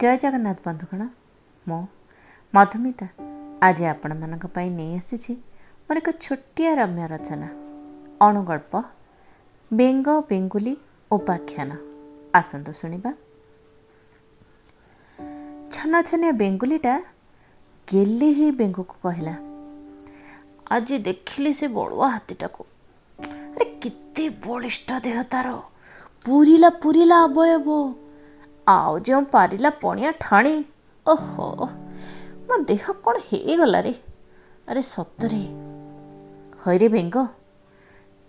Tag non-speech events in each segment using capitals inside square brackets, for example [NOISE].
ଜୟ ଜଗନ୍ନାଥ ବନ୍ଧୁଗଣ ମୁଁ ମଧୁମିତା। ଆଜି ଆପଣମାନଙ୍କ ପାଇଁ ନେଇ ଆସିଛି ମୋର ଏକ ଛୋଟିଆ ରମ୍ୟ ରଚନା ଅଣୁଗଳ୍ପ ବେଙ୍ଗ ବେଙ୍ଗୁଲି ଉପାଖ୍ୟାନ। ଆସନ୍ତୁ ଶୁଣିବା। ଛନଛନିଆ ବେଙ୍ଗୁଲିଟା ଗେଲି ହିଁ ବେଙ୍ଗକୁ କହିଲା ଆଜି ଦେଖିଲି ସେ ବଳୁଆ ହାତୀଟାକୁ। ଆରେ କେତେ ବଳିଷ୍ଠ ଦେହ ତାର। ପୁରିଲା ପୁରିଲା ଅବୟବ। ଆଉ ଯେଉଁ ପାରିଲା ପଣିଆ ଠାଣି ଓହୋ ମୋ ଦେହ କ'ଣ ହେଇଗଲା ରେ ଆରେ ସତରେ ହଇରେ ବେଙ୍ଗ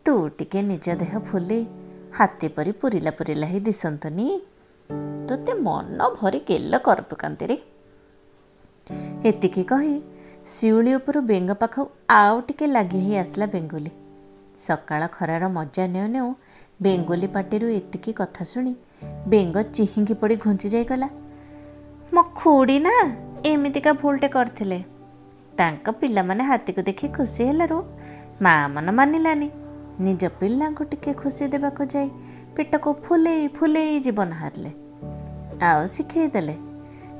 ତୁ ଟିକେ ନିଜ ଦେହ ଫୁଲି ହାତୀ ପରି ପୁରିଲା ପୁରିଲା ହେଇ ଦିଶନ୍ତନି। ତୋତେ ମନ ଭରି ଗେଲ କର ପକାନ୍ତିରେ ଏତିକି କହି ଶିଉଳି ଉପରୁ ବେଙ୍ଗ ପାଖକୁ ଆଉ ଟିକେ ଲାଗି ହେଇ ଆସିଲା ବେଙ୍ଗୁଲି। ସକାଳ ଖରାର ମଜା ନେଉ ନେଉ ବେଙ୍ଗୁଲି ପାଟିରୁ ଏତିକି କଥା ଶୁଣି ବେଙ୍ଗ ଚିହିଁକି ପଡ଼ି ଘୁଞ୍ଚି ଯାଇଗଲା। ମୋ ଖୁଡ଼ି ନା ଏମିତିକା ଭୁଲଟେ କରିଥିଲେ। ତାଙ୍କ ପିଲାମାନେ ହାତୀକୁ ଦେଖି ଖୁସି ହେଲାରୁ ମା ମନ ମାନିଲାନି। ନିଜ ପିଲାଙ୍କୁ ଟିକେ ଖୁସି ଦେବାକୁ ଯାଇ ପେଟକୁ ଫୁଲେଇ ଫୁଲେଇ ଜୀବନ ହାରିଲେ। ଆଉ ଶିଖେଇ ଦେଲେ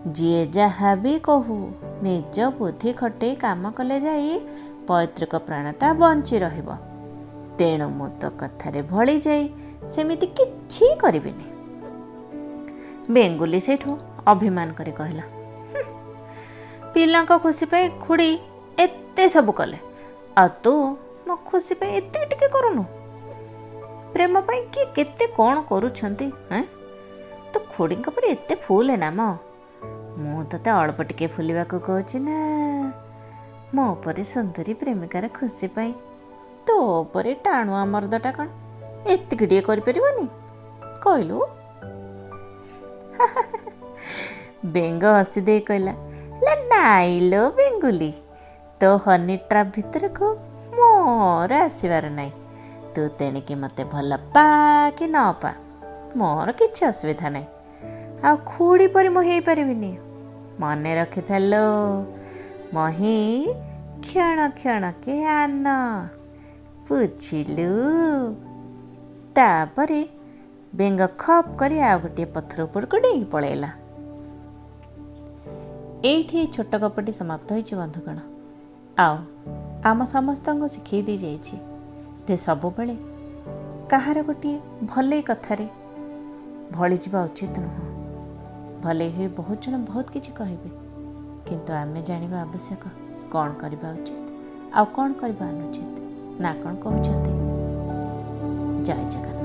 ଯିଏ ଯାହା ବି କହୁ ନିଜ ବୁଦ୍ଧି ଖଟେଇ କାମ କଲେ ଯାଇ ପୈତୃକ ପ୍ରାଣଟା ବଞ୍ଚି ରହିବ। ତେଣୁ ମୁଁ ତ କଥାରେ ଭଳି ଯାଇ ସେମିତି କିଛି କରିବିନି। ବେଙ୍ଗୁଲି ସେଇଠୁ ଅଭିମାନ କରି କହିଲା ପିଲାଙ୍କ ଖୁସି ପାଇଁ ଖୁଡ଼ି ଏତେ ସବୁ କଲେ ଆଉ ତୁ ମୋ ଖୁସି ପାଇଁ ଏତେ ଟିକେ କରୁନୁ। ପ୍ରେମ ପାଇଁ କିଏ କେତେ କ'ଣ କରୁଛନ୍ତି ହେଁ ତୁ ଖୁଡ଼ିଙ୍କ ପରି ଏତେ ଫୁଲ ନା ମ ତତେ ଅଳ୍ପ ଟିକେ ଫୁଲିବାକୁ କହୁଛି ନା। ମୋ ଉପରେ ସୁନ୍ଦରୀ ପ୍ରେମିକାର ଖୁସି ପାଇଁ। ତୋ ଉପରେ ଟାଣୁଆ ମର୍ଦଟା କ'ଣ ଏତିକି ଟିକେ କରିପାରିବନି? କହିଲୁ [LAUGHS] ବେଙ୍ଗ ହସି ଦେଇ କହିଲା ଲେ ନାଇଲୋ ବେଙ୍ଗୁଲି ତୋ ହନି ଟ୍ରାପ୍ ଭିତରକୁ ମୋର ଆସିବାର ନାହିଁ। ତୁ ତେଣିକି ମୋତେ ଭଲ ପା କି ନ ପା ମୋର କିଛି ଅସୁବିଧା ନାହିଁ। ଆଉ ଖୁଡ଼ି ପରି ମୁଁ ହେଇପାରିବିନି। ମନେ ରଖିଥାଲୋ ମହି କ୍ଷଣ କ୍ଷଣ କେ ଆନ ବୁଝିଲୁ। ତାପରେ ବେଙ୍ଗ ଖପ୍ କରି ଆଉ ଗୋଟିଏ ପଥର ଉପରକୁ ଡେଇଁକି ପଳେଇଲା ଏଇଠି ଏଇ ଛୋଟ ଗପଟି ସମାପ୍ତ ହୋଇଛି ବନ୍ଧୁଗଣ ଆଉ ଆମ ସମସ୍ତଙ୍କୁ ଶିଖେଇ ଦେଇ ଯାଇଛି ଯେ ସବୁବେଳେ କାହାର ଗୋଟିଏ ଭଲେଇ କଥାରେ ଭଳିଯିବା ଉଚିତ ନୁହଁ ଭଲେଇ ହୋଇ ବହୁତ ଜଣ ବହୁତ କିଛି କହିବେ କିନ୍ତୁ ଆମେ ଜାଣିବା ଆବଶ୍ୟକ କ'ଣ କରିବା ଉଚିତ ଆଉ କ'ଣ କରିବା ଅନୁଚିତ ନା କ'ଣ କହୁଛନ୍ତି? ଜୟ ଜଗନ୍ନାଥ।